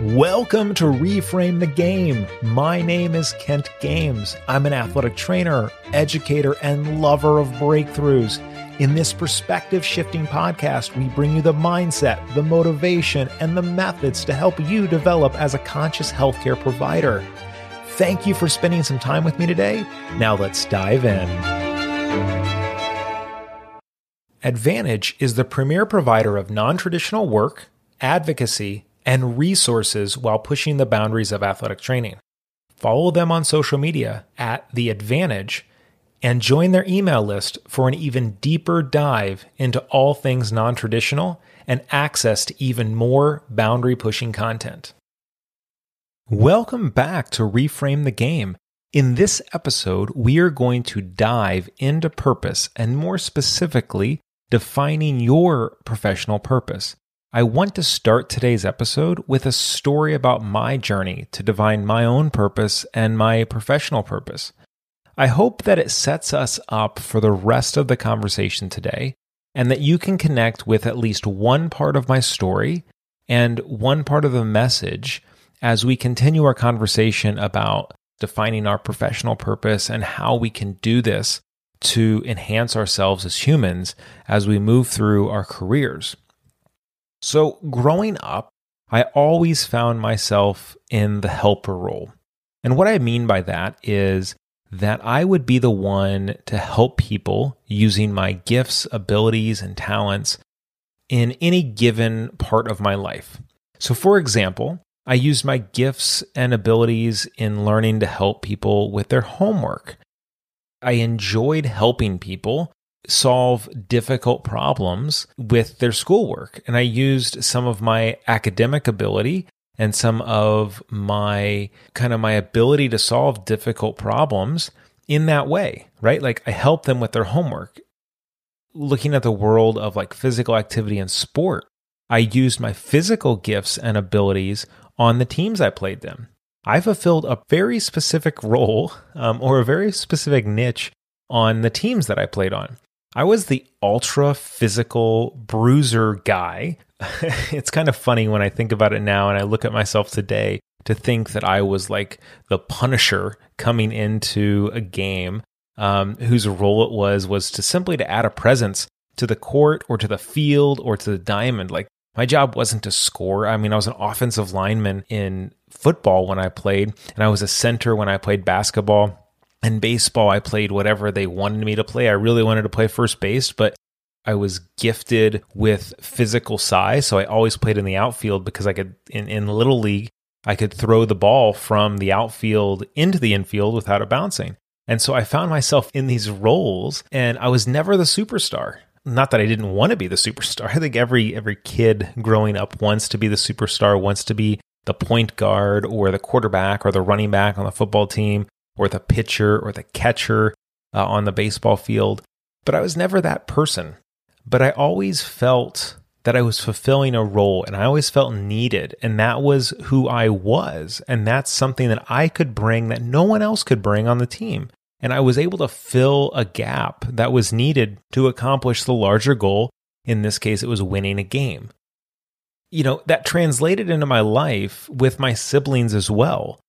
Welcome to Reframe the Game. My name is Kent Games. I'm an athletic trainer, educator, and lover of breakthroughs. In this perspective shifting podcast, we bring you the mindset, the motivation, and the methods to help you develop as a conscious healthcare provider. Thank you for spending some time with me today. Now let's dive in. Advantage is the premier provider of non traditional work, advocacy, and resources while pushing the boundaries of athletic training. Follow them on social media at The Advantage and join their email list for an even deeper dive into all things non traditional and access to even more boundary pushing content. Welcome back to Reframe the Game. In this episode, we are going to dive into purpose and more specifically, defining your professional purpose. I want to start today's episode with a story about my journey to divine my own purpose and my professional purpose. I hope that it sets us up for the rest of the conversation today and that you can connect with at least one part of my story and one part of the message as we continue our conversation about defining our professional purpose and how we can do this to enhance ourselves as humans as we move through our careers. So, growing up, I always found myself in the helper role. And what I mean by that is that I would be the one to help people using my gifts, abilities, and talents in any given part of my life. So, for example, I used my gifts and abilities in learning to help people with their homework. I enjoyed helping people solve difficult problems with their schoolwork. And I used some of my academic ability and some of my kind of my ability to solve difficult problems in that way, right? Like I helped them with their homework. Looking at the world of like physical activity and sport, I used my physical gifts and abilities on the teams I played them. I fulfilled a very specific role um, or a very specific niche on the teams that I played on. I was the ultra physical bruiser guy. it's kind of funny when I think about it now and I look at myself today to think that I was like the punisher coming into a game um, whose role it was was to simply to add a presence to the court or to the field or to the diamond. Like my job wasn't to score. I mean, I was an offensive lineman in football when I played, and I was a center when I played basketball. In baseball, I played whatever they wanted me to play. I really wanted to play first base, but I was gifted with physical size. So I always played in the outfield because I could, in, in Little League, I could throw the ball from the outfield into the infield without it bouncing. And so I found myself in these roles and I was never the superstar. Not that I didn't want to be the superstar. I think every every kid growing up wants to be the superstar, wants to be the point guard or the quarterback or the running back on the football team or the pitcher or the catcher uh, on the baseball field. But I was never that person. But I always felt that I was fulfilling a role and I always felt needed. And that was who I was. And that's something that I could bring that no one else could bring on the team. And I was able to fill a gap that was needed to accomplish the larger goal. In this case, it was winning a game. You know, that translated into my life with my siblings as well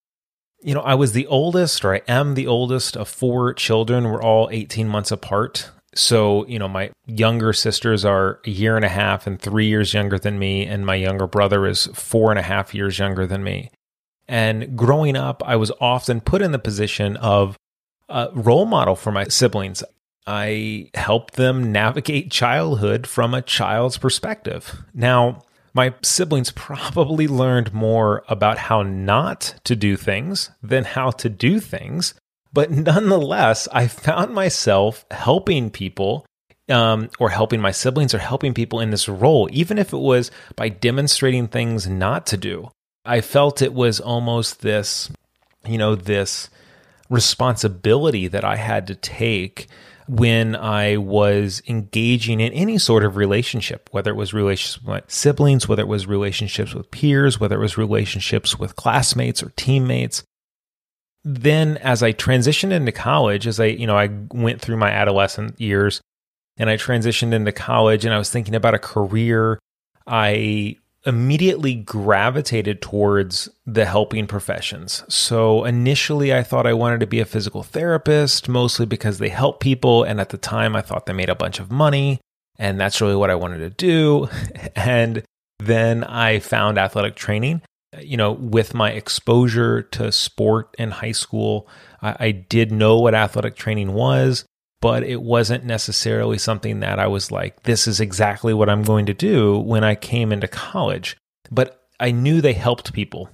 you know, I was the oldest, or I am the oldest of four children. We're all 18 months apart. So, you know, my younger sisters are a year and a half and three years younger than me, and my younger brother is four and a half years younger than me. And growing up, I was often put in the position of a role model for my siblings. I helped them navigate childhood from a child's perspective. Now, my siblings probably learned more about how not to do things than how to do things. But nonetheless, I found myself helping people um, or helping my siblings or helping people in this role, even if it was by demonstrating things not to do. I felt it was almost this, you know, this responsibility that I had to take when I was engaging in any sort of relationship, whether it was relationships with siblings, whether it was relationships with peers, whether it was relationships with classmates or teammates. Then as I transitioned into college, as I, you know, I went through my adolescent years and I transitioned into college and I was thinking about a career, I immediately gravitated towards the helping professions. So initially, I thought I wanted to be a physical therapist, mostly because they help people. And at the time, I thought they made a bunch of money. And that's really what I wanted to do. And then I found athletic training. You know, with my exposure to sport in high school, I, I did know what athletic training was but it wasn't necessarily something that I was like, this is exactly what I'm going to do when I came into college. But I knew they helped people.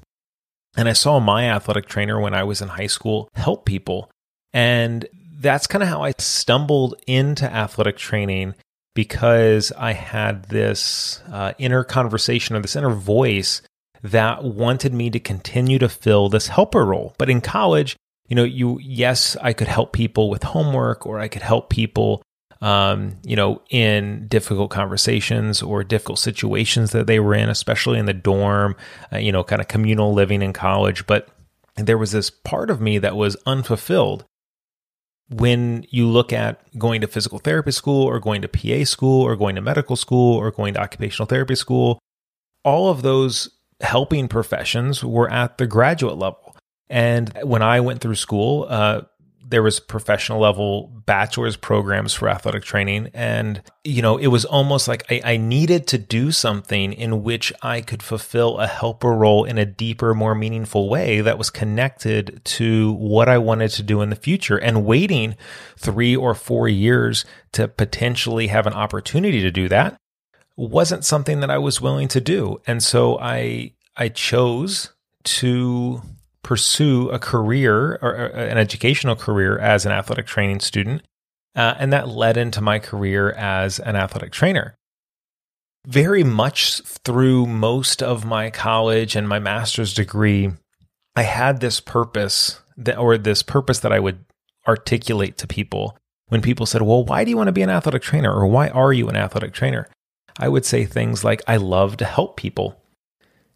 And I saw my athletic trainer when I was in high school help people. And that's kind of how I stumbled into athletic training because I had this uh, inner conversation or this inner voice that wanted me to continue to fill this helper role. But in college, you know, you, yes, I could help people with homework or I could help people, um, you know, in difficult conversations or difficult situations that they were in, especially in the dorm, uh, you know, kind of communal living in college. But there was this part of me that was unfulfilled. When you look at going to physical therapy school or going to PA school or going to medical school or going to occupational therapy school, all of those helping professions were at the graduate level. And when I went through school, uh, there was professional level bachelor's programs for athletic training. And, you know, it was almost like I, I, needed to do something in which I could fulfill a helper role in a deeper, more meaningful way that was connected to what I wanted to do in the future. And waiting three or four years to potentially have an opportunity to do that wasn't something that I was willing to do. And so I, I chose to pursue a career or an educational career as an athletic training student. Uh, and that led into my career as an athletic trainer. Very much through most of my college and my master's degree, I had this purpose that, or this purpose that I would articulate to people when people said, Well, why do you want to be an athletic trainer? Or why are you an athletic trainer? I would say things like, I love to help people.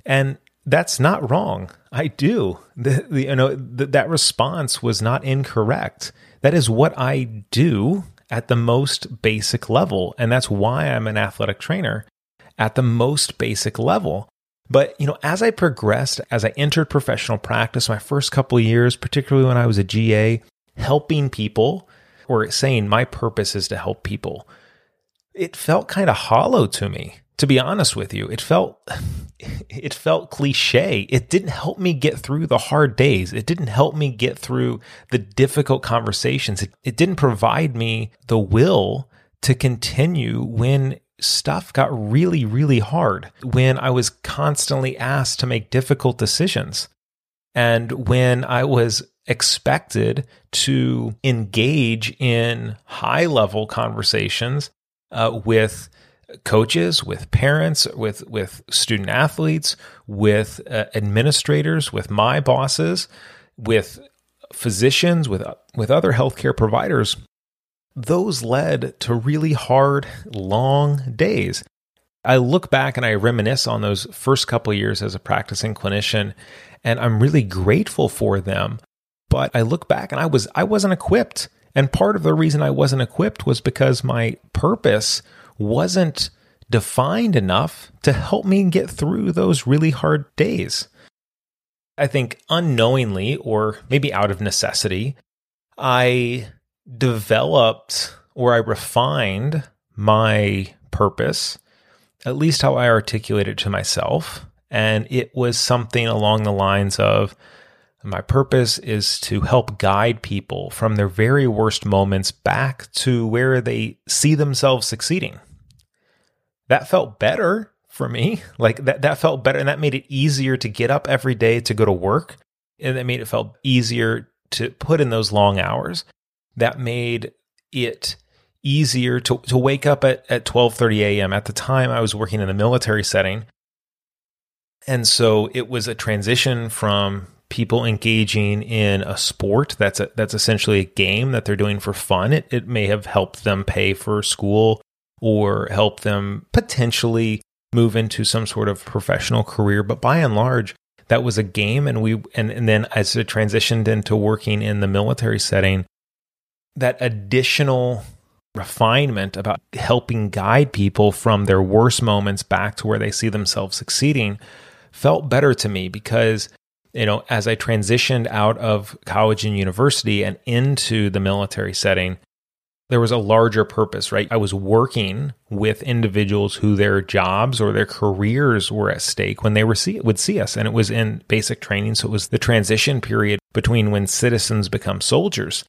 And that's not wrong. I do. The, the, you know the, that response was not incorrect. That is what I do at the most basic level, and that's why I'm an athletic trainer at the most basic level. But you know, as I progressed, as I entered professional practice, my first couple years, particularly when I was a GA, helping people or saying my purpose is to help people, it felt kind of hollow to me to be honest with you, it felt it felt cliche. It didn't help me get through the hard days. It didn't help me get through the difficult conversations. It, it didn't provide me the will to continue when stuff got really, really hard, when I was constantly asked to make difficult decisions, and when I was expected to engage in high level conversations uh, with coaches, with parents, with with student athletes, with uh, administrators, with my bosses, with physicians, with with other healthcare providers. Those led to really hard, long days. I look back and I reminisce on those first couple years as a practicing clinician, and I'm really grateful for them. But I look back and I was I wasn't equipped. And part of the reason I wasn't equipped was because my purpose wasn't defined enough to help me get through those really hard days. I think unknowingly, or maybe out of necessity, I developed or I refined my purpose, at least how I articulate it to myself. And it was something along the lines of my purpose is to help guide people from their very worst moments back to where they see themselves succeeding that felt better for me. Like that, that felt better. And that made it easier to get up every day to go to work. And that made it felt easier to put in those long hours. That made it easier to, to wake up at, at 12.30 a.m. At the time, I was working in a military setting. And so it was a transition from people engaging in a sport that's a, that's essentially a game that they're doing for fun. It, it may have helped them pay for school or help them potentially move into some sort of professional career. But by and large, that was a game. And we, and, and then as it transitioned into working in the military setting, that additional refinement about helping guide people from their worst moments back to where they see themselves succeeding felt better to me because you know as i transitioned out of college and university and into the military setting there was a larger purpose right i was working with individuals who their jobs or their careers were at stake when they were see, would see us and it was in basic training so it was the transition period between when citizens become soldiers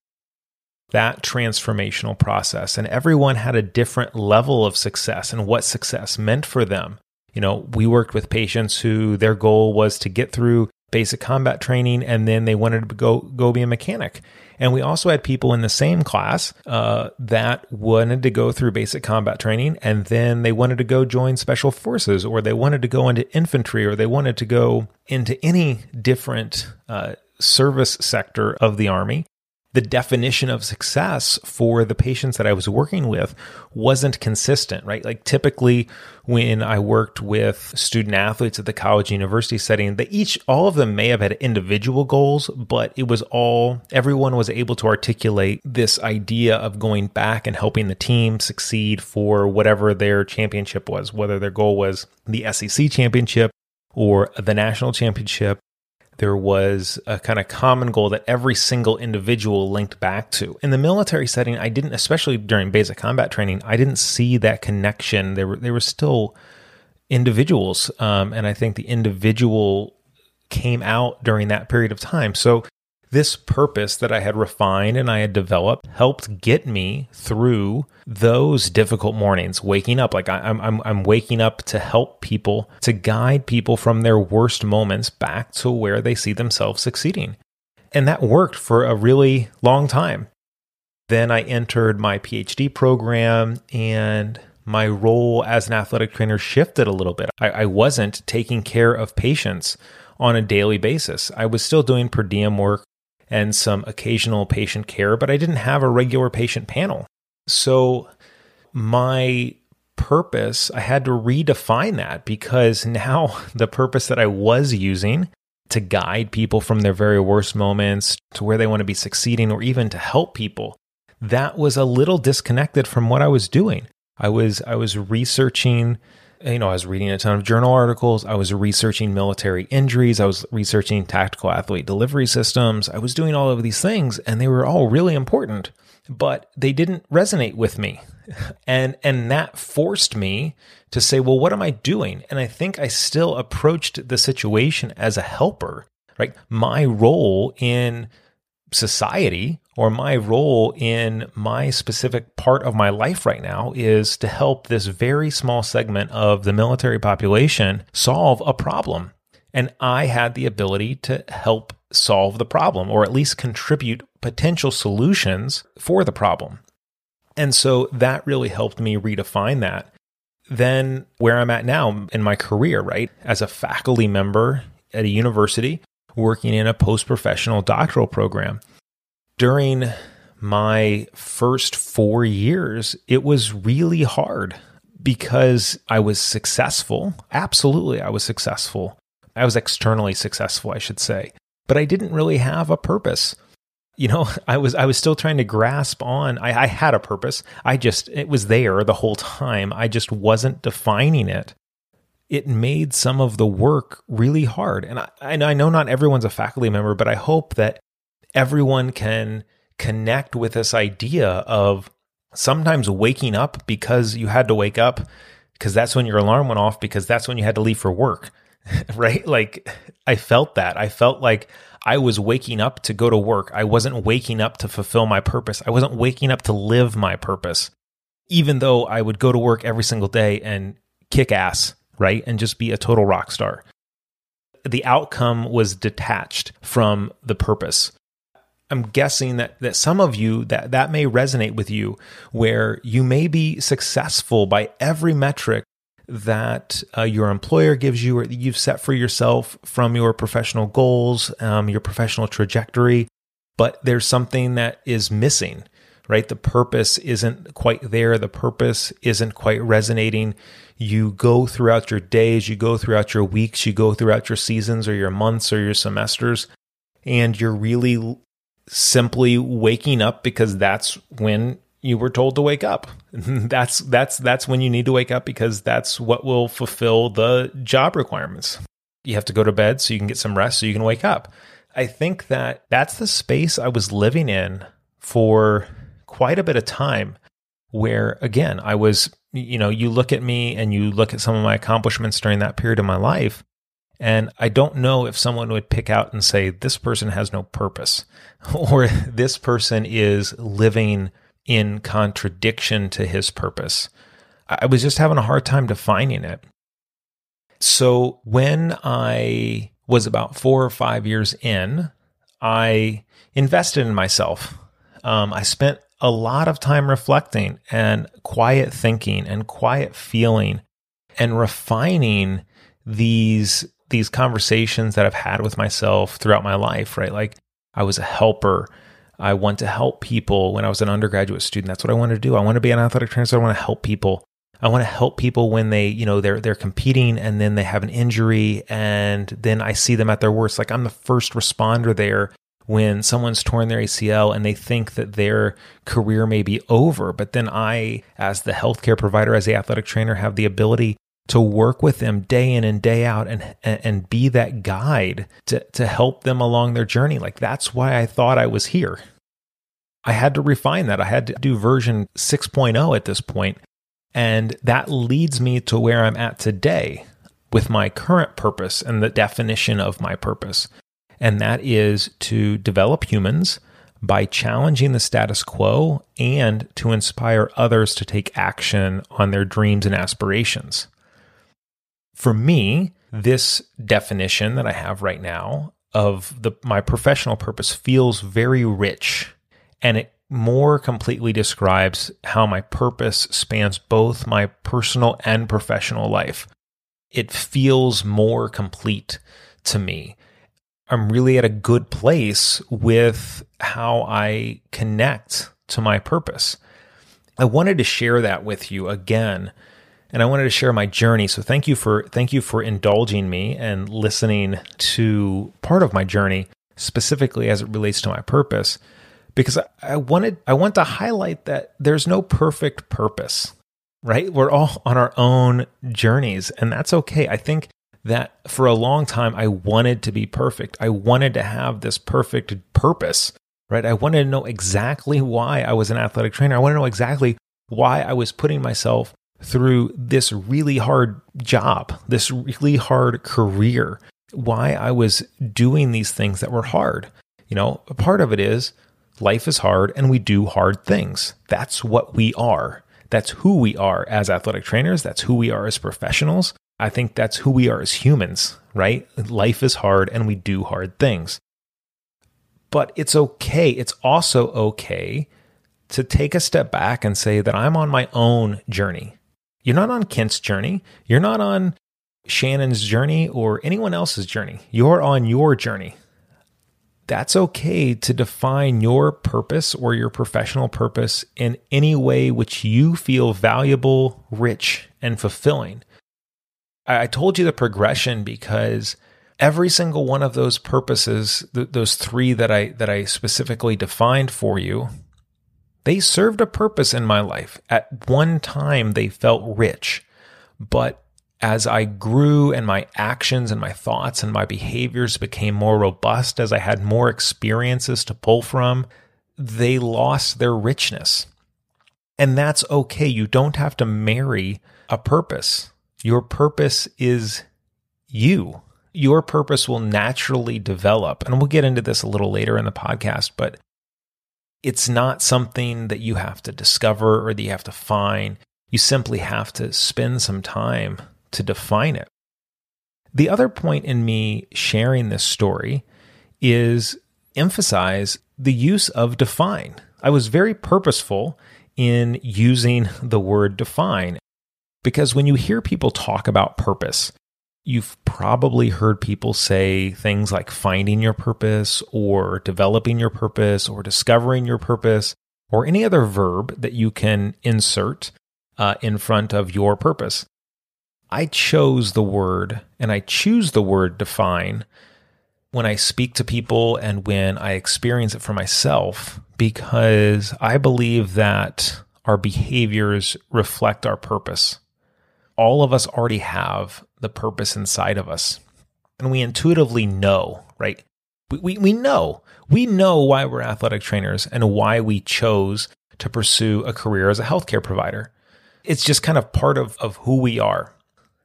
that transformational process. And everyone had a different level of success and what success meant for them. You know, we worked with patients who their goal was to get through basic combat training and then they wanted to go, go be a mechanic. And we also had people in the same class uh, that wanted to go through basic combat training and then they wanted to go join special forces or they wanted to go into infantry or they wanted to go into any different uh, service sector of the Army the definition of success for the patients that I was working with wasn't consistent, right? Like typically when I worked with student athletes at the college university setting, they each, all of them may have had individual goals, but it was all, everyone was able to articulate this idea of going back and helping the team succeed for whatever their championship was, whether their goal was the SEC championship or the national championship there was a kind of common goal that every single individual linked back to. In the military setting, I didn't, especially during basic combat training, I didn't see that connection. There were there were still individuals, um, and I think the individual came out during that period of time. So this purpose that I had refined and I had developed helped get me through those difficult mornings, waking up. Like I, am I'm, I'm waking up to help people, to guide people from their worst moments back to where they see themselves succeeding. And that worked for a really long time. Then I entered my PhD program and my role as an athletic trainer shifted a little bit. I, I wasn't taking care of patients on a daily basis. I was still doing per diem work and some occasional patient care, but I didn't have a regular patient panel. So my purpose, I had to redefine that because now the purpose that I was using to guide people from their very worst moments to where they want to be succeeding or even to help people, that was a little disconnected from what I was doing. I was I was researching you know, I was reading a ton of journal articles. I was researching military injuries. I was researching tactical athlete delivery systems. I was doing all of these things and they were all really important, but they didn't resonate with me. And, and that forced me to say, well, what am I doing? And I think I still approached the situation as a helper, right? My role in society or my role in my specific part of my life right now is to help this very small segment of the military population solve a problem. And I had the ability to help solve the problem or at least contribute potential solutions for the problem. And so that really helped me redefine that. Then, where I'm at now in my career, right? As a faculty member at a university, working in a post professional doctoral program during my first four years, it was really hard because I was successful. Absolutely, I was successful. I was externally successful, I should say, but I didn't really have a purpose. You know, I was I was still trying to grasp on. I, I had a purpose. I just it was there the whole time. I just wasn't defining it. It made some of the work really hard, and I, and I know not everyone's a faculty member, but I hope that everyone can connect with this idea of sometimes waking up because you had to wake up because that's when your alarm went off because that's when you had to leave for work. right? Like I felt that. I felt like I was waking up to go to work. I wasn't waking up to fulfill my purpose. I wasn't waking up to live my purpose. Even though I would go to work every single day and kick ass, right? And just be a total rock star. The outcome was detached from the purpose. I'm guessing that that some of you that that may resonate with you where you may be successful by every metric that uh, your employer gives you or that you've set for yourself from your professional goals, um, your professional trajectory, but there's something that is missing, right? The purpose isn't quite there. The purpose isn't quite resonating. You go throughout your days, you go throughout your weeks, you go throughout your seasons or your months or your semesters, and you're really simply waking up because that's when you were told to wake up. that's that's that's when you need to wake up because that's what will fulfill the job requirements. You have to go to bed so you can get some rest so you can wake up. I think that that's the space I was living in for quite a bit of time where again, I was you know, you look at me and you look at some of my accomplishments during that period of my life and I don't know if someone would pick out and say, this person has no purpose, or this person is living in contradiction to his purpose. I was just having a hard time defining it. So when I was about four or five years in, I invested in myself. Um, I spent a lot of time reflecting and quiet thinking and quiet feeling and refining these these conversations that I've had with myself throughout my life, right? Like I was a helper. I want to help people when I was an undergraduate student. That's what I wanted to do. I want to be an athletic trainer, so I want to help people. I want to help people when they, you know, they're they're competing and then they have an injury and then I see them at their worst. Like I'm the first responder there when someone's torn their ACL and they think that their career may be over. But then I, as the healthcare provider, as the athletic trainer, have the ability to work with them day in and day out and and be that guide to to help them along their journey. Like that's why I thought I was here. I had to refine that. I had to do version 6.0 at this point and that leads me to where I'm at today with my current purpose and the definition of my purpose. And that is to develop humans by challenging the status quo and to inspire others to take action on their dreams and aspirations for me, hmm. this definition that I have right now of the my professional purpose feels very rich and it more completely describes how my purpose spans both my personal and professional life. It feels more complete to me. I'm really at a good place with how I connect to my purpose. I wanted to share that with you again and I wanted to share my journey. So thank you for thank you for indulging me and listening to part of my journey specifically as it relates to my purpose because I, wanted I want to highlight that there's no perfect purpose, right? We're all on our own journeys and that's okay. I think that for a long time I wanted to be perfect. I wanted to have this perfect purpose, right? I wanted to know exactly why I was an athletic trainer. I want to know exactly why I was putting myself through this really hard job, this really hard career, why I was doing these things that were hard. You know, a part of it is life is hard and we do hard things. That's what we are. That's who we are as athletic trainers. That's who we are as professionals. I think that's who we are as humans, right? Life is hard and we do hard things. But it's okay. It's also okay to take a step back and say that I'm on my own journey. You're not on Kent's journey. You're not on Shannon's journey or anyone else's journey. You're on your journey. That's okay to define your purpose or your professional purpose in any way which you feel valuable, rich, and fulfilling. I told you the progression because every single one of those purposes, those three that I that I specifically defined for you, they served a purpose in my life. At one time, they felt rich, but as I grew and my actions and my thoughts and my behaviors became more robust, as I had more experiences to pull from, they lost their richness. And that's okay. You don't have to marry a purpose. Your purpose is you. Your purpose will naturally develop. And we'll get into this a little later in the podcast, but it's not something that you have to discover or that you have to find. You simply have to spend some time to define it. The other point in me sharing this story is emphasize the use of define. I was very purposeful in using the word define because when you hear people talk about purpose, You've probably heard people say things like finding your purpose or developing your purpose or discovering your purpose or any other verb that you can insert uh, in front of your purpose. I chose the word and I choose the word define when I speak to people and when I experience it for myself because I believe that our behaviors reflect our purpose. All of us already have the purpose inside of us. And we intuitively know, right? We, we, we know. We know why we're athletic trainers and why we chose to pursue a career as a healthcare provider. It's just kind of part of, of who we are.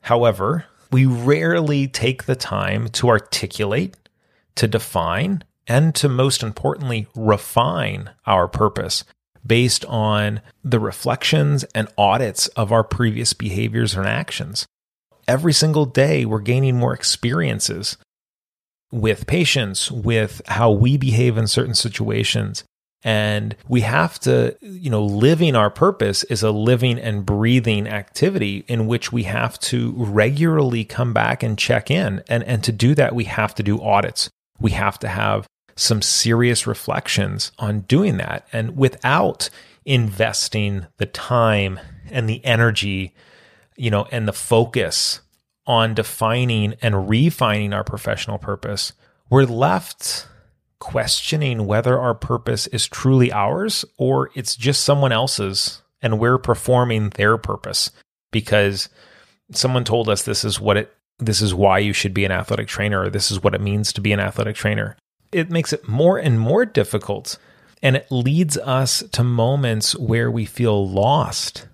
However, we rarely take the time to articulate, to define, and to most importantly, refine our purpose based on the reflections and audits of our previous behaviors and actions. Every single day, we're gaining more experiences with patients, with how we behave in certain situations. And we have to, you know, living our purpose is a living and breathing activity in which we have to regularly come back and check in. And, and to do that, we have to do audits. We have to have some serious reflections on doing that. And without investing the time and the energy, you know, and the focus on defining and refining our professional purpose, we're left questioning whether our purpose is truly ours or it's just someone else's and we're performing their purpose because someone told us this is what it this is why you should be an athletic trainer or this is what it means to be an athletic trainer it makes it more and more difficult. And it leads us to moments where we feel lost,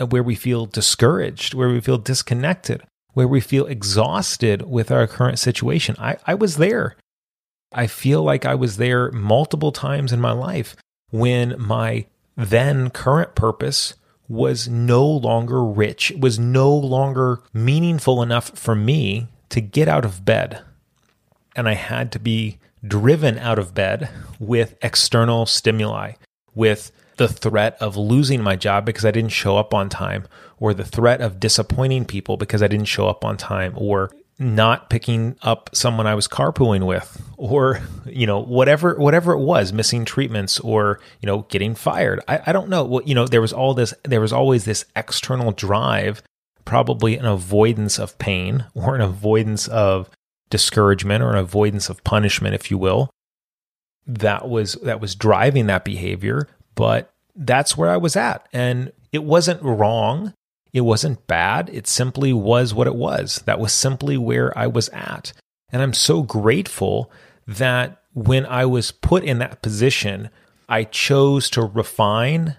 Uh, where we feel discouraged, where we feel disconnected, where we feel exhausted with our current situation. I, I was there. I feel like I was there multiple times in my life when my then current purpose was no longer rich, was no longer meaningful enough for me to get out of bed. And I had to be driven out of bed with external stimuli, with the threat of losing my job because I didn't show up on time, or the threat of disappointing people because I didn't show up on time, or not picking up someone I was carpooling with, or you know whatever whatever it was, missing treatments, or you know getting fired. I, I don't know. Well, you know there was all this. There was always this external drive, probably an avoidance of pain or an avoidance of discouragement or an avoidance of punishment, if you will, that was that was driving that behavior. But that's where I was at. And it wasn't wrong. It wasn't bad. It simply was what it was. That was simply where I was at. And I'm so grateful that when I was put in that position, I chose to refine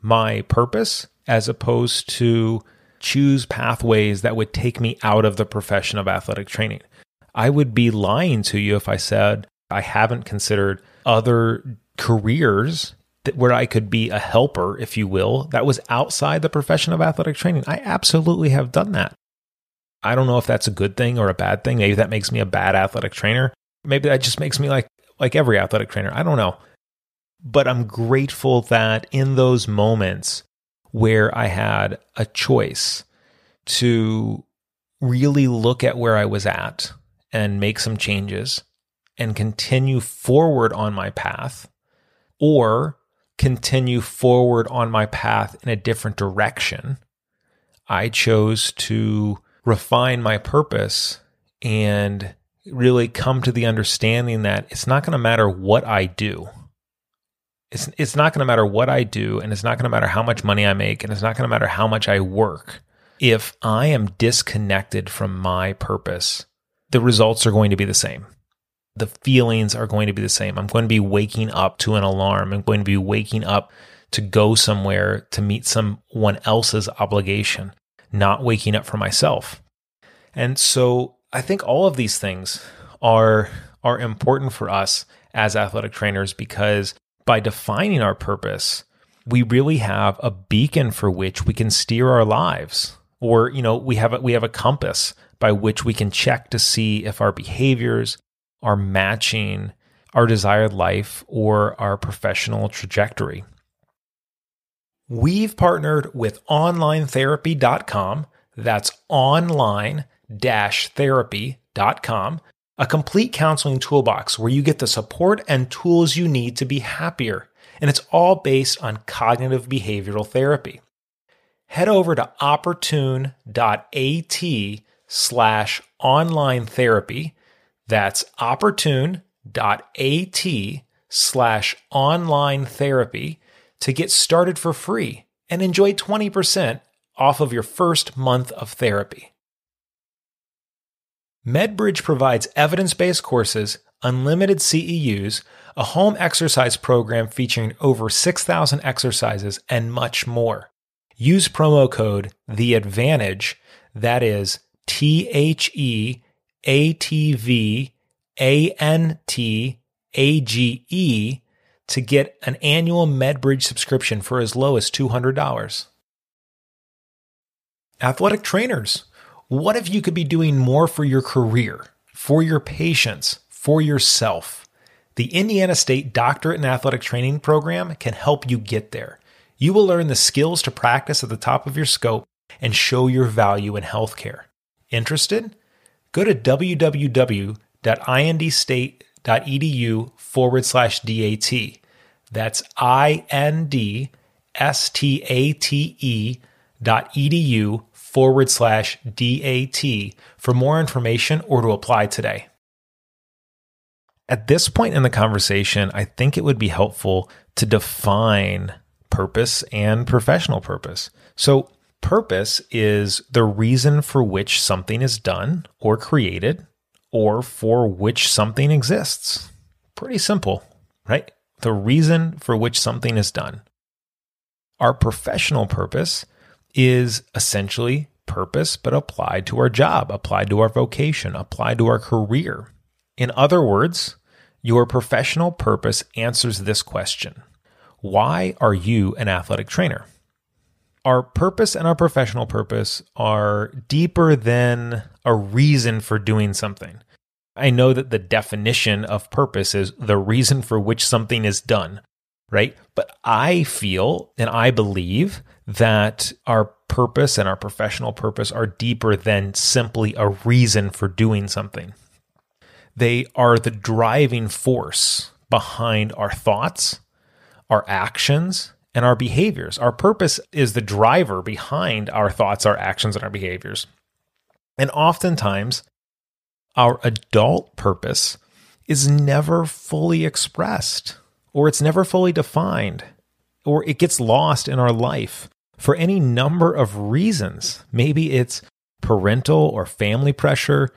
my purpose as opposed to choose pathways that would take me out of the profession of athletic training. I would be lying to you if I said I haven't considered other careers where I could be a helper, if you will, that was outside the profession of athletic training. I absolutely have done that. I don't know if that's a good thing or a bad thing. Maybe that makes me a bad athletic trainer. Maybe that just makes me like like every athletic trainer. I don't know. But I'm grateful that in those moments where I had a choice to really look at where I was at and make some changes and continue forward on my path or continue forward on my path in a different direction. I chose to refine my purpose and really come to the understanding that it's not going to matter what I do. It's, it's not going to matter what I do, and it's not going to matter how much money I make, and it's not going to matter how much I work. If I am disconnected from my purpose, the results are going to be the same. The feelings are going to be the same. I'm going to be waking up to an alarm. I'm going to be waking up to go somewhere to meet someone else's obligation, not waking up for myself. And so I think all of these things are are important for us as athletic trainers because by defining our purpose, we really have a beacon for which we can steer our lives or you know we have a, we have a compass by which we can check to see if our behaviors are matching our desired life or our professional trajectory. We've partnered with onlinetherapy.com, that's online therapy.com, a complete counseling toolbox where you get the support and tools you need to be happier. And it's all based on cognitive behavioral therapy. Head over to opportune.at slash online therapy. That's opportune.at slash online therapy to get started for free and enjoy 20% off of your first month of therapy. MedBridge provides evidence based courses, unlimited CEUs, a home exercise program featuring over 6,000 exercises, and much more. Use promo code The Advantage, that is T H E A T V A N T A G E, to get an annual MedBridge subscription for as low as $200. Athletic trainers, what if you could be doing more for your career, for your patients, for yourself? The Indiana State Doctorate in Athletic Training program can help you get there. You will learn the skills to practice at the top of your scope and show your value in healthcare. Interested? Go to www.indstate.edu forward slash DAT. That's I N D S T A T E dot edu forward slash DAT for more information or to apply today. At this point in the conversation, I think it would be helpful to define purpose and professional purpose. So, purpose is the reason for which something is done or created or for which something exists. Pretty simple, right? The reason for which something is done. Our professional purpose is essentially purpose, but applied to our job, applied to our vocation, applied to our career. In other words, your professional purpose answers this question Why are you an athletic trainer? Our purpose and our professional purpose are deeper than a reason for doing something. I know that the definition of purpose is the reason for which something is done, right? But I feel and I believe that our purpose and our professional purpose are deeper than simply a reason for doing something. They are the driving force behind our thoughts, our actions, and our behaviors. Our purpose is the driver behind our thoughts, our actions, and our behaviors. And oftentimes, our adult purpose is never fully expressed, or it's never fully defined, or it gets lost in our life for any number of reasons. Maybe it's parental or family pressure,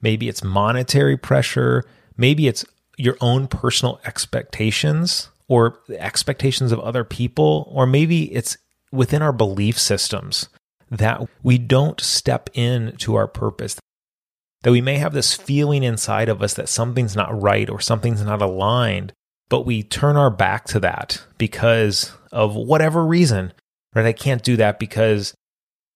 maybe it's monetary pressure, maybe it's your own personal expectations or the expectations of other people, or maybe it's within our belief systems that we don't step into our purpose. That we may have this feeling inside of us that something's not right or something's not aligned, but we turn our back to that because of whatever reason right? I can't do that because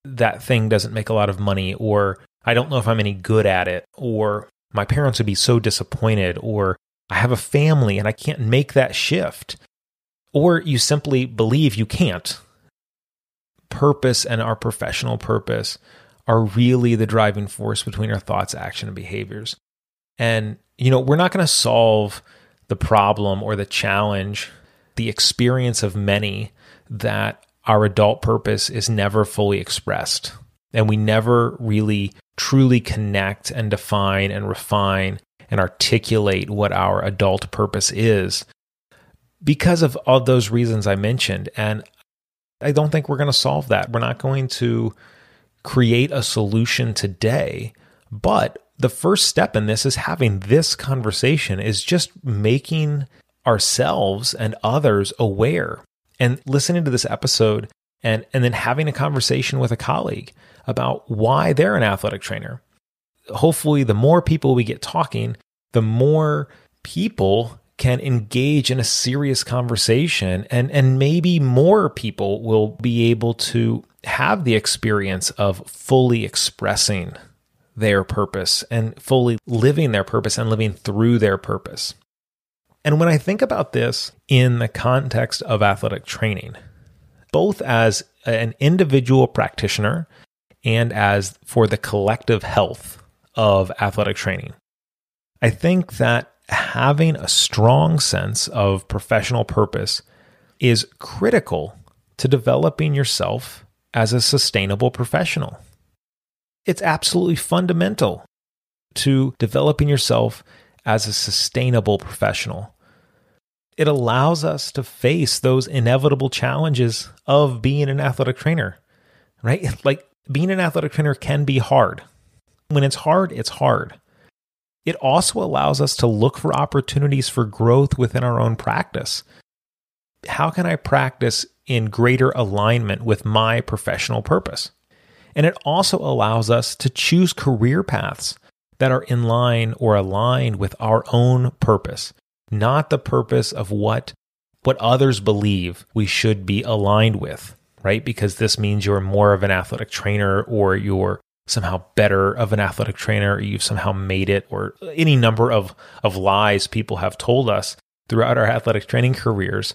that thing doesn't make a lot of money, or I don't know if I'm any good at it, or my parents would be so disappointed, or I have a family and I can't make that shift. Or you simply believe you can't. Purpose and our professional purpose are really the driving force between our thoughts, action, and behaviors. And, you know, we're not going to solve the problem or the challenge, the experience of many that our adult purpose is never fully expressed. And we never really truly connect and define and refine and articulate what our adult purpose is because of all those reasons I mentioned. And I don't think we're going to solve that. We're not going to create a solution today. But the first step in this is having this conversation, is just making ourselves and others aware and listening to this episode and, and then having a conversation with a colleague about why they're an athletic trainer. Hopefully, the more people we get talking, the more people can engage in a serious conversation and and maybe more people will be able to have the experience of fully expressing their purpose and fully living their purpose and living through their purpose. And when I think about this in the context of athletic training, both as an individual practitioner and as for the collective health of athletic training, I think that having a strong sense of professional purpose is critical to developing yourself as a sustainable professional. It's absolutely fundamental to developing yourself as a sustainable professional. It allows us to face those inevitable challenges of being an athletic trainer, right? Like being an athletic trainer can be hard. When it's hard, it's hard. It also allows us to look for opportunities for growth within our own practice. How can I practice in greater alignment with my professional purpose? And it also allows us to choose career paths that are in line or aligned with our own purpose, not the purpose of what what others believe we should be aligned with, right? Because this means you're more of an athletic trainer or you're somehow better of an athletic trainer or you've somehow made it or any number of of lies people have told us throughout our athletic training careers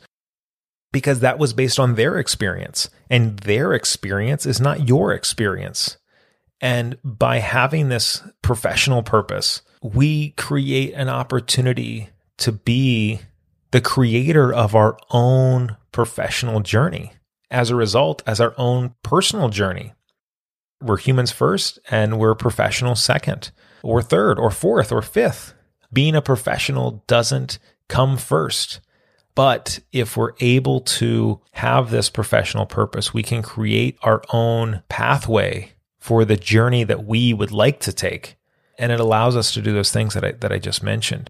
because that was based on their experience. And their experience is not your experience. And by having this professional purpose we create an opportunity to be the creator of our own professional journey as a result as our own personal journey we're humans first and we're professionals second, or third, or fourth, or fifth. Being a professional doesn't come first. But if we're able to have this professional purpose, we can create our own pathway for the journey that we would like to take. And it allows us to do those things that I, that I just mentioned.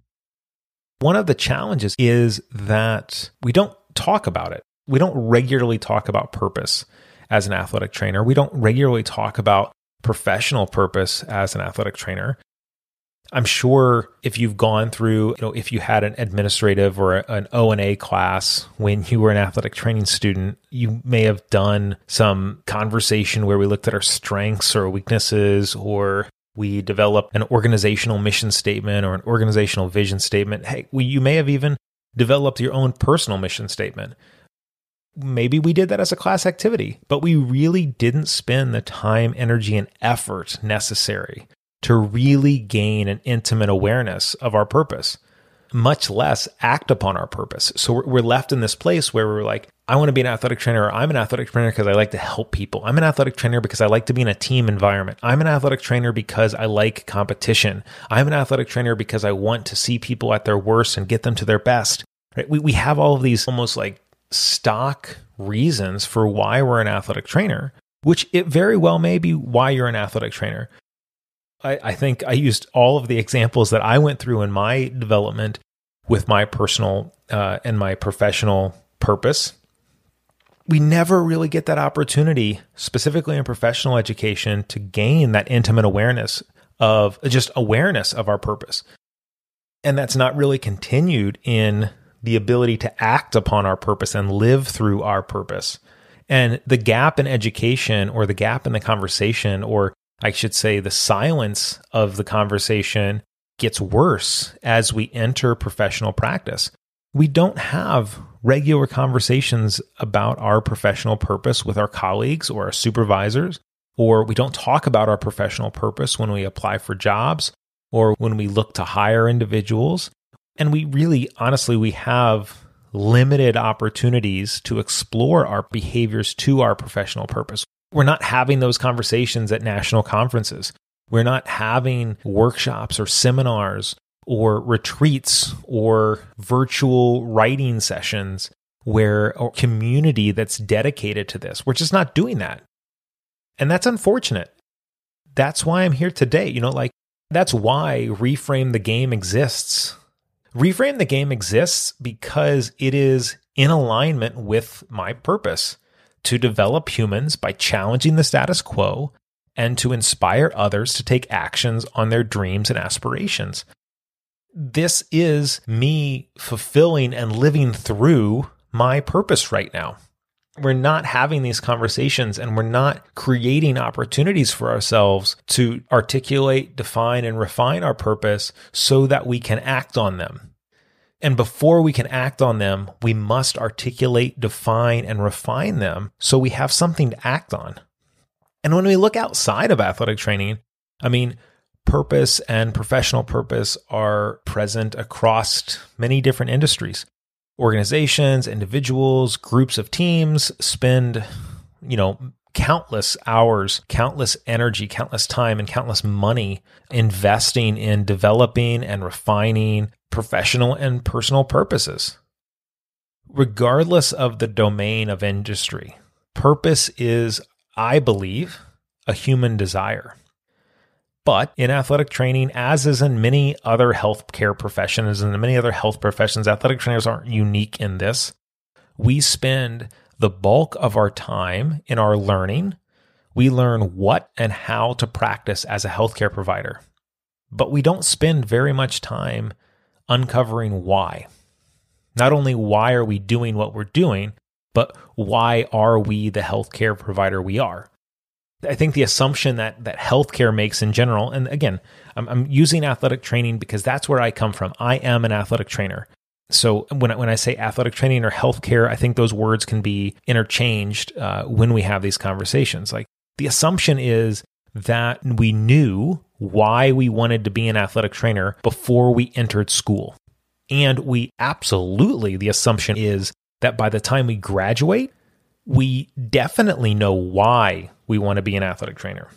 One of the challenges is that we don't talk about it. We don't regularly talk about purpose as an athletic trainer. We don't regularly talk about professional purpose as an athletic trainer. I'm sure if you've gone through, you know, if you had an administrative or an O&A class when you were an athletic training student, you may have done some conversation where we looked at our strengths or weaknesses or we developed an organizational mission statement or an organizational vision statement. Hey, we, you may have even developed your own personal mission statement maybe we did that as a class activity, but we really didn't spend the time, energy, and effort necessary to really gain an intimate awareness of our purpose, much less act upon our purpose. So we're left in this place where we're like, I want to be an athletic trainer, or I'm an athletic trainer because I like to help people. I'm an athletic trainer because I like to be in a team environment. I'm an athletic trainer because I like competition. I'm an athletic trainer because I want to see people at their worst and get them to their best. Right? We, we have all of these almost like stock reasons for why we're an athletic trainer, which it very well may be why you're an athletic trainer. I, I, think I used all of the examples that I went through in my development with my personal uh, and my professional purpose. We never really get that opportunity, specifically in professional education, to gain that intimate awareness of just awareness of our purpose. And that's not really continued in the ability to act upon our purpose and live through our purpose. And the gap in education or the gap in the conversation, or I should say, the silence of the conversation gets worse as we enter professional practice. We don't have regular conversations about our professional purpose with our colleagues or our supervisors, or we don't talk about our professional purpose when we apply for jobs or when we look to hire individuals. And we really, honestly, we have limited opportunities to explore our behaviors to our professional purpose. We're not having those conversations at national conferences. We're not having workshops or seminars or retreats or virtual writing sessions where a community that's dedicated to this. We're just not doing that. And that's unfortunate. That's why I'm here today. You know, like that's why Reframe the Game exists. Reframe the game exists because it is in alignment with my purpose to develop humans by challenging the status quo and to inspire others to take actions on their dreams and aspirations. This is me fulfilling and living through my purpose right now. We're not having these conversations and we're not creating opportunities for ourselves to articulate, define, and refine our purpose so that we can act on them. And before we can act on them, we must articulate, define, and refine them so we have something to act on. And when we look outside of athletic training, I mean, purpose and professional purpose are present across many different industries. Organizations, individuals, groups of teams spend, you know, countless hours, countless energy, countless time, and countless money investing in developing and refining professional and personal purposes. Regardless of the domain of industry, purpose is, I believe, a human desire. But in athletic training, as is in many other healthcare professions and many other health professions, athletic trainers aren't unique in this. We spend the bulk of our time in our learning. We learn what and how to practice as a healthcare provider. But we don't spend very much time uncovering why. Not only why are we doing what we're doing, but why are we the healthcare provider we are? I think the assumption that that healthcare makes in general, and again, I'm, I'm, using athletic training because that's where I come from. I am an athletic trainer. So when I, when I say athletic training or healthcare, I think those words can be interchanged uh, when we have these conversations. Like the assumption is that we knew why we wanted to be an athletic trainer before we entered school. And we absolutely, the assumption is that by the time we graduate, we definitely know why we want to be an athletic trainer.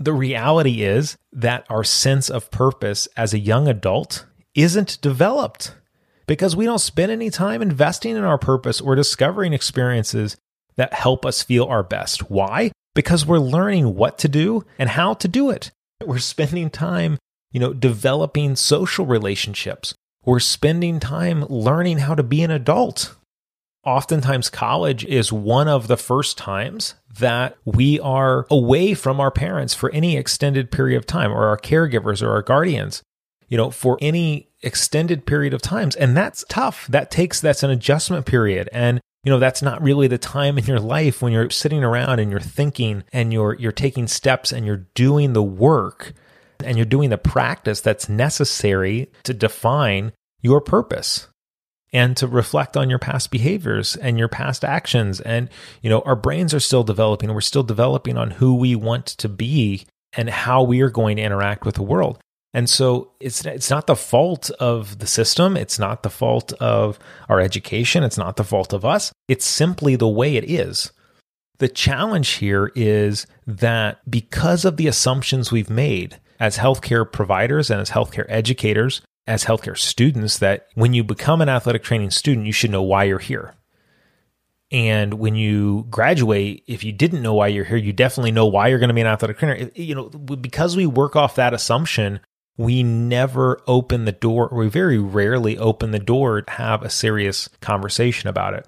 The reality is that our sense of purpose as a young adult isn't developed because we don't spend any time investing in our purpose or discovering experiences that help us feel our best. Why? Because we're learning what to do and how to do it. We're spending time, you know, developing social relationships. We're spending time learning how to be an adult oftentimes college is one of the first times that we are away from our parents for any extended period of time or our caregivers or our guardians you know for any extended period of times. And that's tough. That takes that's an adjustment period. And you know that's not really the time in your life when you're sitting around and you're thinking and you're you're taking steps and you're doing the work and you're doing the practice that's necessary to define your purpose and to reflect on your past behaviors and your past actions. And, you know, our brains are still developing. We're still developing on who we want to be and how we are going to interact with the world. And so it's it's not the fault of the system, it's not the fault of our education, it's not the fault of us. It's simply the way it is. The challenge here is that because of the assumptions we've made as healthcare providers and as healthcare educators, as healthcare students that when you become an athletic training student, you should know why you're here. And when you graduate, if you didn't know why you're here, you definitely know why you're going to be an athletic trainer. You know, because we work off that assumption, we never open the door, or we very rarely open the door to have a serious conversation about it.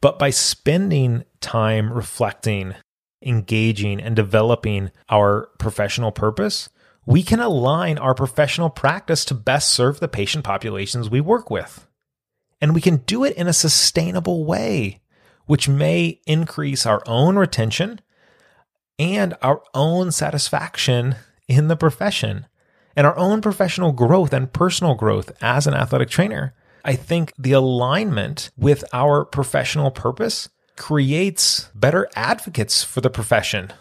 But by spending time reflecting, engaging, and developing our professional purpose, we can align our professional practice to best serve the patient populations we work with. And we can do it in a sustainable way, which may increase our own retention and our own satisfaction in the profession and our own professional growth and personal growth as an athletic trainer. I think the alignment with our professional purpose creates better advocates for the profession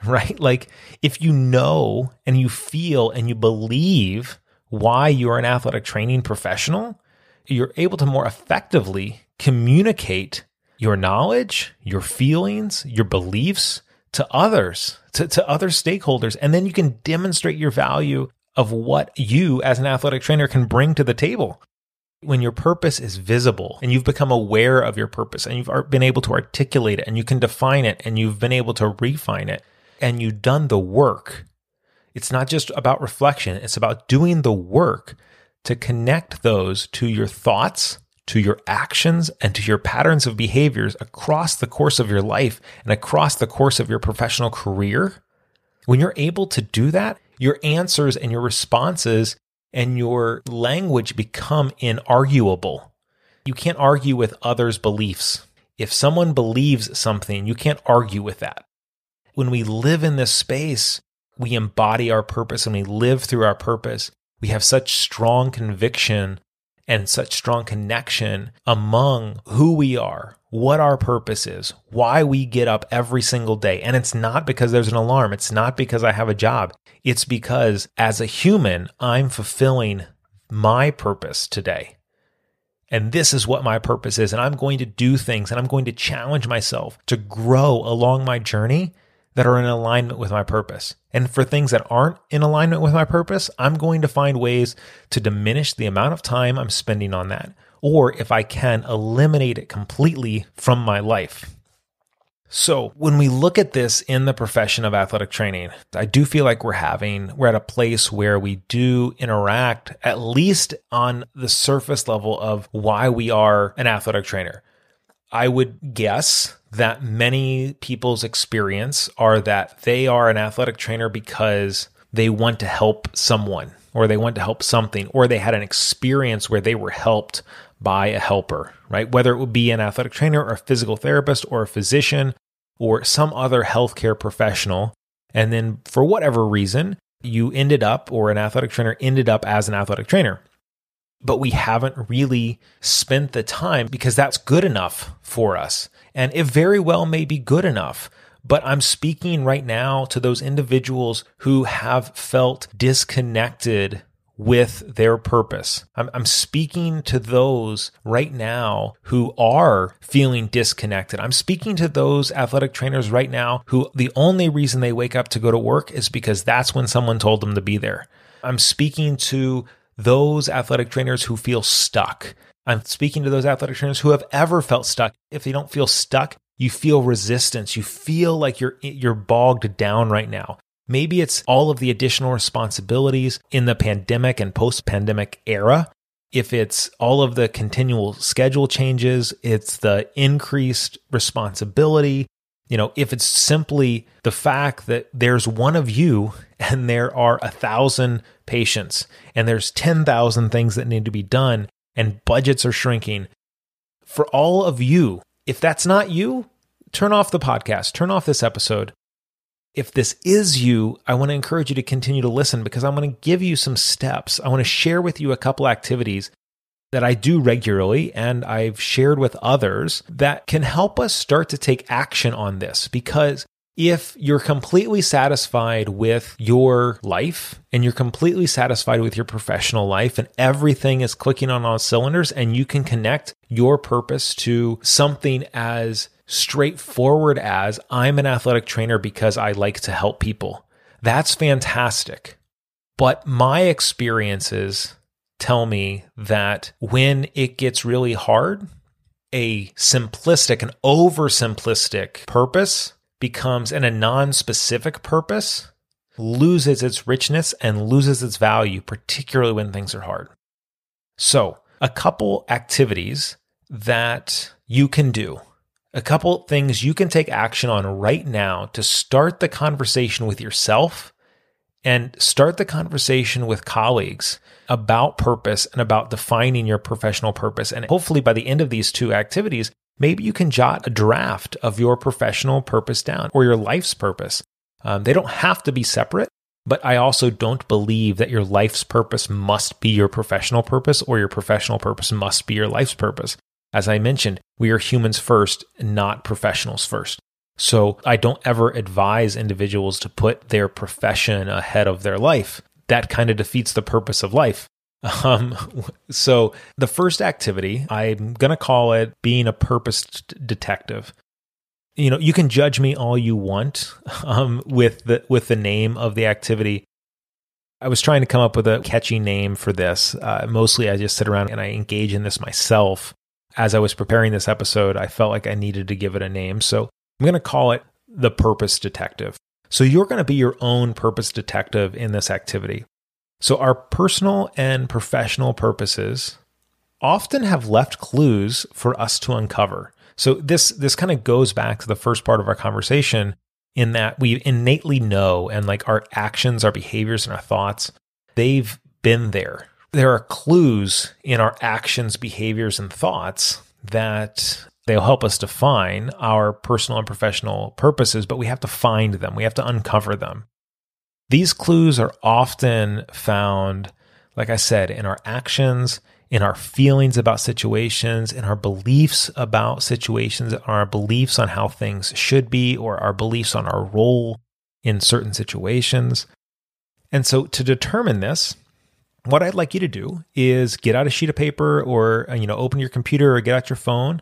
right? Like if you know and you feel and you believe why you're an athletic training professional, you're able to more effectively communicate your knowledge, your feelings, your beliefs to others, to, to other stakeholders. And then you can demonstrate your value of what you as an athletic trainer can bring to the table. When your purpose is visible and you've become aware of your purpose and you've been able to articulate it and you can define it and you've been able to refine it, and you've done the work. It's not just about reflection, it's about doing the work to connect those to your thoughts, to your actions, and to your patterns of behaviors across the course of your life and across the course of your professional career. When you're able to do that, your answers and your responses and your language become inarguable. You can't argue with others' beliefs. If someone believes something, you can't argue with that when we live in this space, we embody our purpose and we live through our purpose. We have such strong conviction and such strong connection among who we are, what our purpose is, why we get up every single day. And it's not because there's an alarm. It's not because I have a job. It's because as a human, I'm fulfilling my purpose today. And this is what my purpose is. And I'm going to do things and I'm going to challenge myself to grow along my journey that are in alignment with my purpose. And for things that aren't in alignment with my purpose, I'm going to find ways to diminish the amount of time I'm spending on that. Or if I can, eliminate it completely from my life. So, when we look at this in the profession of athletic training, I do feel like we're having, we're at a place where we do interact, at least on the surface level of why we are an athletic trainer. I would guess that many people's experience are that they are an athletic trainer because they want to help someone or they want to help something or they had an experience where they were helped by a helper, right? Whether it would be an athletic trainer or a physical therapist or a physician or some other healthcare professional. And then for whatever reason, you ended up, or an athletic trainer ended up as an athletic trainer. But we haven't really spent the time because that's good enough for us. And it very well may be good enough. But I'm speaking right now to those individuals who have felt disconnected with their purpose. I'm, I'm, speaking to those right now who are feeling disconnected. I'm speaking to those athletic trainers right now who the only reason they wake up to go to work is because that's when someone told them to be there. I'm speaking to those athletic trainers who feel stuck. I'm speaking to those athletic trainers who have ever felt stuck. If they don't feel stuck, you feel resistance. You feel like you're you're bogged down right now. Maybe it's all of the additional responsibilities in the pandemic and post pandemic era. If it's all of the continual schedule changes, it's the increased responsibility. You know, if it's simply the fact that there's one of you and there are a thousand patients and there's 10,000 things that need to be done and budgets are shrinking. For all of you, if that's not you, turn off the podcast, turn off this episode, if this is you, I want to encourage you to continue to listen because I'm going to give you some steps. I want to share with you a couple activities that I do regularly and I've shared with others that can help us start to take action on this. Because if you're completely satisfied with your life and you're completely satisfied with your professional life and everything is clicking on all cylinders and you can connect your purpose to something as straightforward as I'm an athletic trainer because I like to help people. That's fantastic. But my experiences tell me that when it gets really hard, a simplistic, an oversimplistic purpose becomes, in a non specific purpose loses its richness and loses its value, particularly when things are hard. So, a couple activities that you can do a couple things you can take action on right now to start the conversation with yourself and start the conversation with colleagues about purpose and about defining your professional purpose. And hopefully, by the end of these two activities, maybe you can jot a draft of your professional purpose down or your life's purpose. Um, they don't have to be separate, but I also don't believe that your life's purpose must be your professional purpose or your professional purpose must be your life's purpose. As I mentioned, we are humans first, not professionals first. So I don't ever advise individuals to put their profession ahead of their life. That kind of defeats the purpose of life. Um, so the first activity, I'm going to call it being a purpose detective. You know, you can judge me all you want um, with the with the name of the activity. I was trying to come up with a catchy name for this. Uh, mostly, I just sit around and I engage in this myself as I was preparing this episode, I felt like I needed to give it a name. So I'm going to call it the Purpose Detective. So you're going to be your own purpose detective in this activity. So our personal and professional purposes often have left clues for us to uncover. So this this kind of goes back to the first part of our conversation in that we innately know and like our actions, our behaviors and our thoughts, they've been there there are clues in our actions, behaviors, and thoughts that they'll help us define our personal and professional purposes, but we have to find them, we have to uncover them. These clues are often found, like I said, in our actions, in our feelings about situations, in our beliefs about situations, our beliefs on how things should be, or our beliefs on our role in certain situations. And so to determine this, what I'd like you to do is get out a sheet of paper or uh, you know open your computer or get out your phone.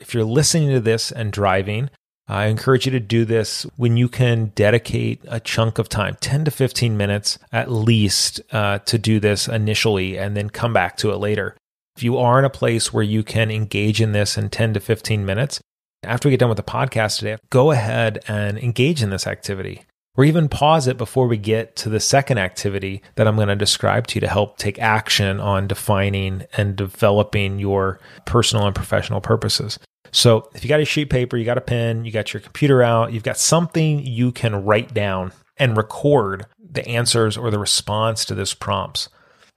If you're listening to this and driving, I encourage you to do this when you can dedicate a chunk of time, 10 to 15 minutes at least, uh, to do this initially and then come back to it later. If you are in a place where you can engage in this in 10 to 15 minutes, after we get done with the podcast today, go ahead and engage in this activity or even pause it before we get to the second activity that I'm going to describe to you to help take action on defining and developing your personal and professional purposes. So, if you got a sheet paper, you got a pen, you got your computer out, you've got something you can write down and record the answers or the response to this prompts.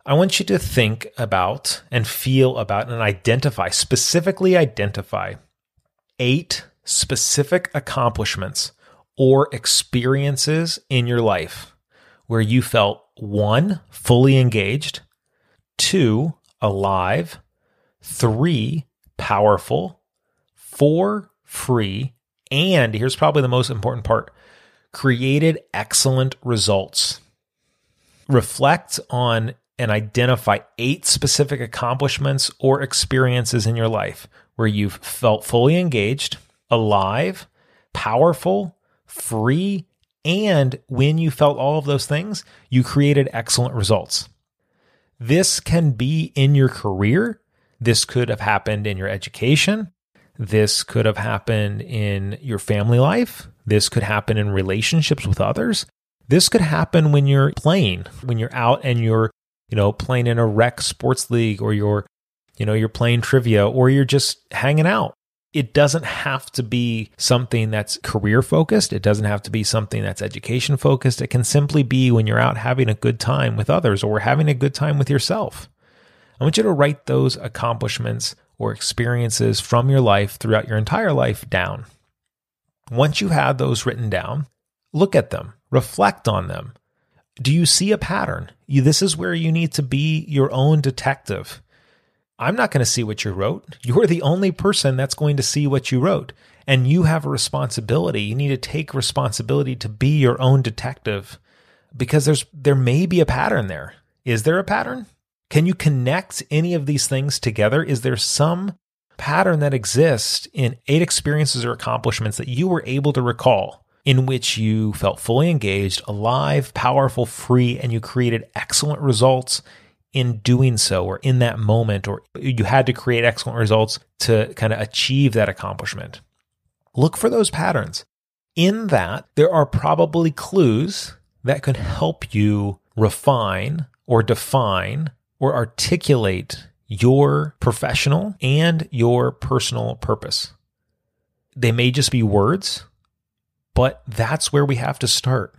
I want you to think about and feel about and identify, specifically identify eight specific accomplishments or experiences in your life where you felt one, fully engaged, two, alive, three, powerful, four, free, and here's probably the most important part created excellent results. Reflect on and identify eight specific accomplishments or experiences in your life where you've felt fully engaged, alive, powerful, free, and when you felt all of those things, you created excellent results. This can be in your career. This could have happened in your education. This could have happened in your family life. This could happen in relationships with others. This could happen when you're playing, when you're out and you're, you know, playing in a rec sports league or you're, you know, you're playing trivia or you're just hanging out it doesn't have to be something that's career focused. It doesn't have to be something that's education focused. It can simply be when you're out having a good time with others or having a good time with yourself. I want you to write those accomplishments or experiences from your life throughout your entire life down. Once you have those written down, look at them, reflect on them. Do you see a pattern? This is where you need to be your own detective. I'm not going to see what you wrote. You're the only person that's going to see what you wrote. And you have a responsibility. You need to take responsibility to be your own detective because there's there may be a pattern there. Is there a pattern? Can you connect any of these things together? Is there some pattern that exists in eight experiences or accomplishments that you were able to recall in which you felt fully engaged, alive, powerful, free, and you created excellent results in doing so or in that moment, or you had to create excellent results to kind of achieve that accomplishment. Look for those patterns. In that, there are probably clues that could help you refine or define or articulate your professional and your personal purpose. They may just be words, but that's where we have to start.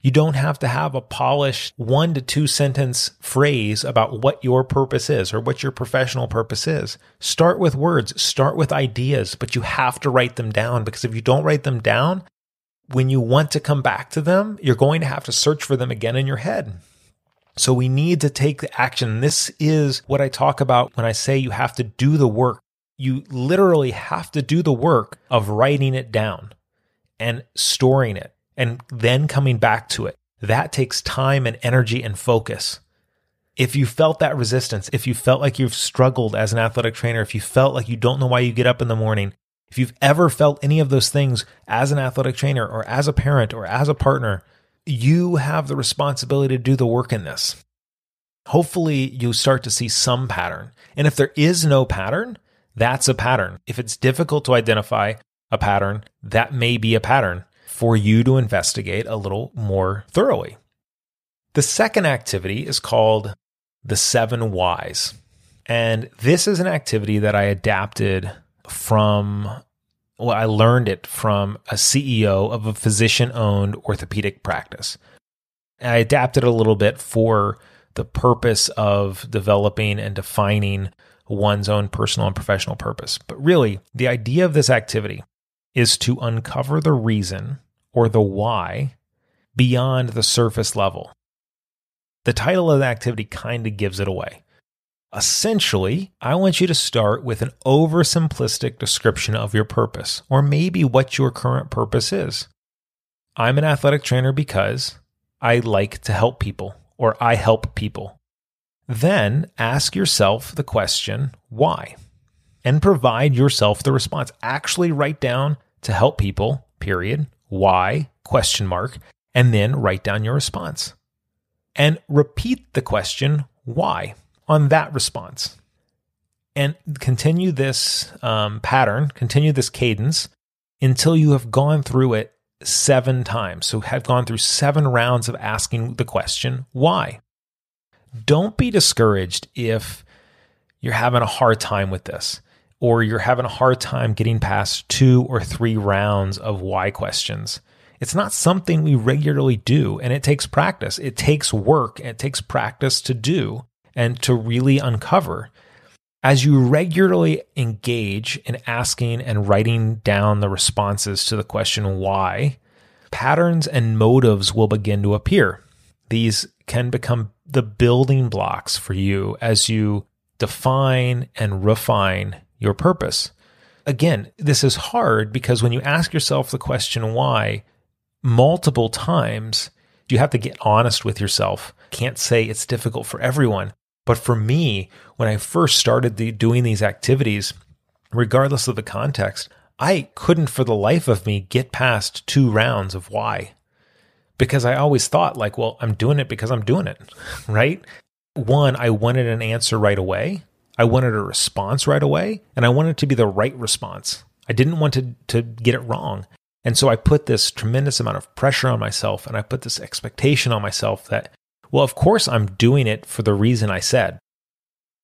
You don't have to have a polished one to two sentence phrase about what your purpose is or what your professional purpose is. Start with words, start with ideas, but you have to write them down because if you don't write them down, when you want to come back to them, you're going to have to search for them again in your head. So we need to take the action. This is what I talk about when I say you have to do the work. You literally have to do the work of writing it down and storing it and then coming back to it. That takes time and energy and focus. If you felt that resistance, if you felt like you've struggled as an athletic trainer, if you felt like you don't know why you get up in the morning, if you've ever felt any of those things as an athletic trainer or as a parent or as a partner, you have the responsibility to do the work in this. Hopefully, you start to see some pattern. And if there is no pattern, that's a pattern. If it's difficult to identify a pattern, that may be a pattern for you to investigate a little more thoroughly. The second activity is called the seven whys. And this is an activity that I adapted from, well, I learned it from a CEO of a physician owned orthopedic practice. I adapted a little bit for the purpose of developing and defining one's own personal and professional purpose. But really, the idea of this activity is to uncover the reason or the why beyond the surface level. The title of the activity kind of gives it away. Essentially, I want you to start with an oversimplistic description of your purpose, or maybe what your current purpose is. I'm an athletic trainer because I like to help people, or I help people. Then ask yourself the question, why? And provide yourself the response. Actually write down to help people, period, why, question mark, and then write down your response. And repeat the question, why, on that response. And continue this um, pattern, continue this cadence until you have gone through it seven times. So have gone through seven rounds of asking the question, why? Don't be discouraged if you're having a hard time with this or you're having a hard time getting past two or three rounds of why questions. It's not something we regularly do, and it takes practice. It takes work. It takes practice to do and to really uncover. As you regularly engage in asking and writing down the responses to the question why, patterns and motives will begin to appear. These can become the building blocks for you as you define and refine your purpose. Again, this is hard because when you ask yourself the question why multiple times, you have to get honest with yourself. Can't say it's difficult for everyone. But for me, when I first started the, doing these activities, regardless of the context, I couldn't for the life of me get past two rounds of why because I always thought, like, well, I'm doing it because I'm doing it, right? One, I wanted an answer right away. I wanted a response right away, and I wanted it to be the right response. I didn't want to, to get it wrong. And so I put this tremendous amount of pressure on myself, and I put this expectation on myself that, well, of course, I'm doing it for the reason I said.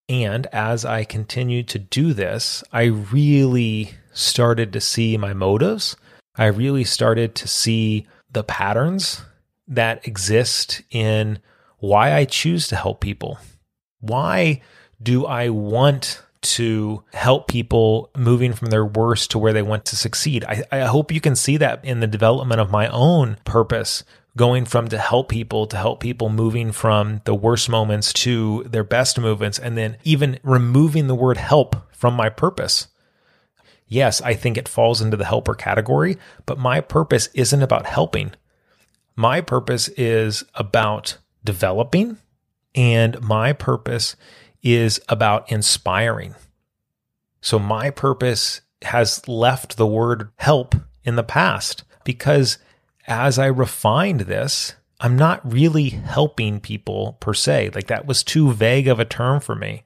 And as I continued to do this, I really started to see my motives. I really started to see the patterns that exist in why I choose to help people. Why do I want to help people moving from their worst to where they want to succeed? I, I hope you can see that in the development of my own purpose, going from to help people to help people moving from the worst moments to their best movements, and then even removing the word help from my purpose. Yes, I think it falls into the helper category, but my purpose isn't about helping. My purpose is about developing, and my purpose is about inspiring. So my purpose has left the word help in the past because as I refined this, I'm not really helping people per se. Like that was too vague of a term for me.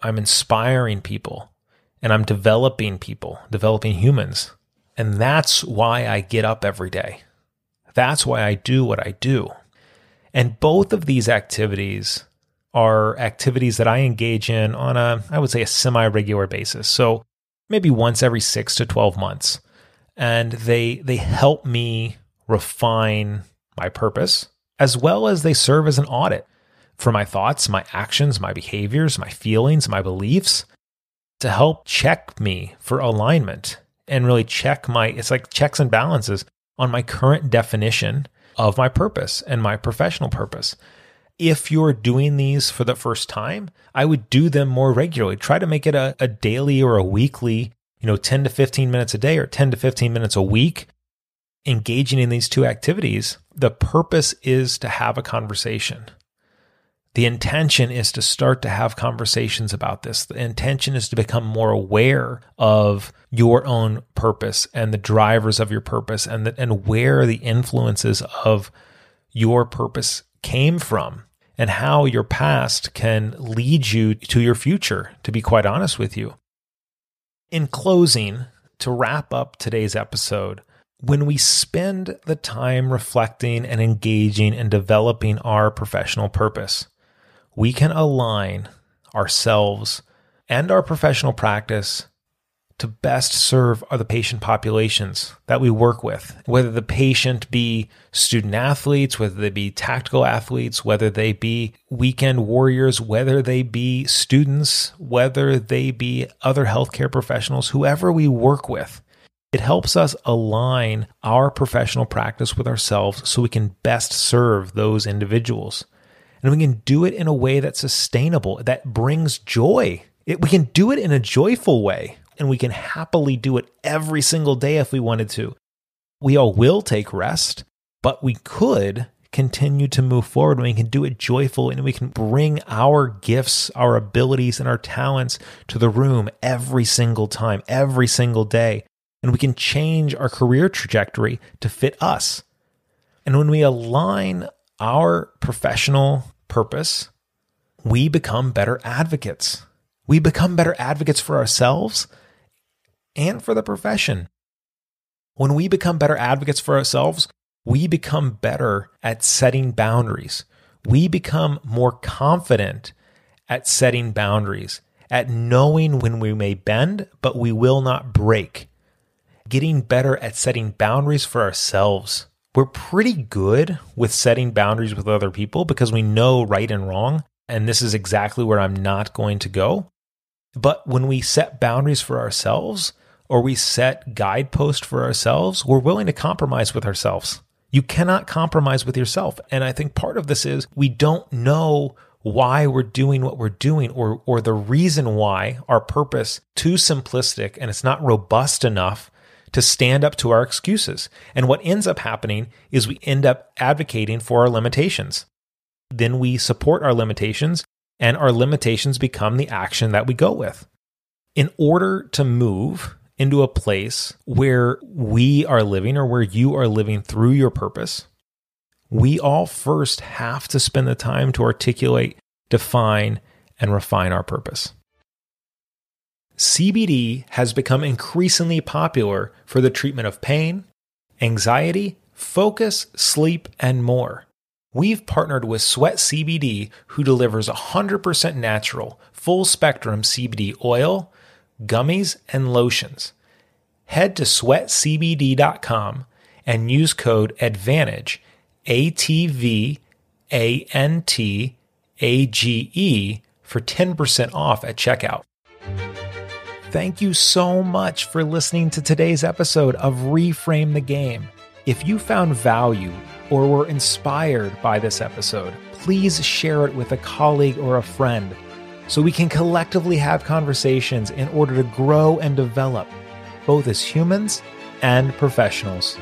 I'm inspiring people and I'm developing people, developing humans. And that's why I get up every day. That's why I do what I do. And both of these activities are activities that I engage in on a, I would say, a semi regular basis. So maybe once every six to 12 months. And they, they help me refine my purpose as well as they serve as an audit for my thoughts, my actions, my behaviors, my feelings, my beliefs, to help check me for alignment and really check my, it's like checks and balances on my current definition of my purpose and my professional purpose. If you're doing these for the first time, I would do them more regularly. Try to make it a, a daily or a weekly, you know, 10 to 15 minutes a day or 10 to 15 minutes a week engaging in these two activities. The purpose is to have a conversation. The intention is to start to have conversations about this. The intention is to become more aware of your own purpose and the drivers of your purpose and the, and where the influences of your purpose came from and how your past can lead you to your future, to be quite honest with you. In closing, to wrap up today's episode, when we spend the time reflecting and engaging and developing our professional purpose, we can align ourselves and our professional practice to best serve the patient populations that we work with, whether the patient be student athletes, whether they be tactical athletes, whether they be weekend warriors, whether they be students, whether they be other healthcare professionals, whoever we work with. It helps us align our professional practice with ourselves so we can best serve those individuals and we can do it in a way that's sustainable, that brings joy. It, we can do it in a joyful way, and we can happily do it every single day if we wanted to. We all will take rest, but we could continue to move forward, when we can do it joyful, and we can bring our gifts, our abilities, and our talents to the room every single time, every single day. And we can change our career trajectory to fit us. And when we align our professional purpose, we become better advocates. We become better advocates for ourselves and for the profession. When we become better advocates for ourselves, we become better at setting boundaries. We become more confident at setting boundaries, at knowing when we may bend, but we will not break. Getting better at setting boundaries for ourselves. We're pretty good with setting boundaries with other people because we know right and wrong. And this is exactly where I'm not going to go. But when we set boundaries for ourselves or we set guideposts for ourselves, we're willing to compromise with ourselves. You cannot compromise with yourself. And I think part of this is we don't know why we're doing what we're doing or or the reason why our purpose too simplistic and it's not robust enough to stand up to our excuses. And what ends up happening is we end up advocating for our limitations. Then we support our limitations and our limitations become the action that we go with. In order to move into a place where we are living or where you are living through your purpose, we all first have to spend the time to articulate, define, and refine our purpose. CBD has become increasingly popular for the treatment of pain, anxiety, focus, sleep, and more. We've partnered with Sweat CBD, who delivers 100% natural, full spectrum CBD oil, gummies, and lotions. Head to sweatcbd.com and use code ATVANTAGE, A T V A N T A G E, for 10% off at checkout. Thank you so much for listening to today's episode of Reframe the Game. If you found value or were inspired by this episode, please share it with a colleague or a friend so we can collectively have conversations in order to grow and develop, both as humans and professionals.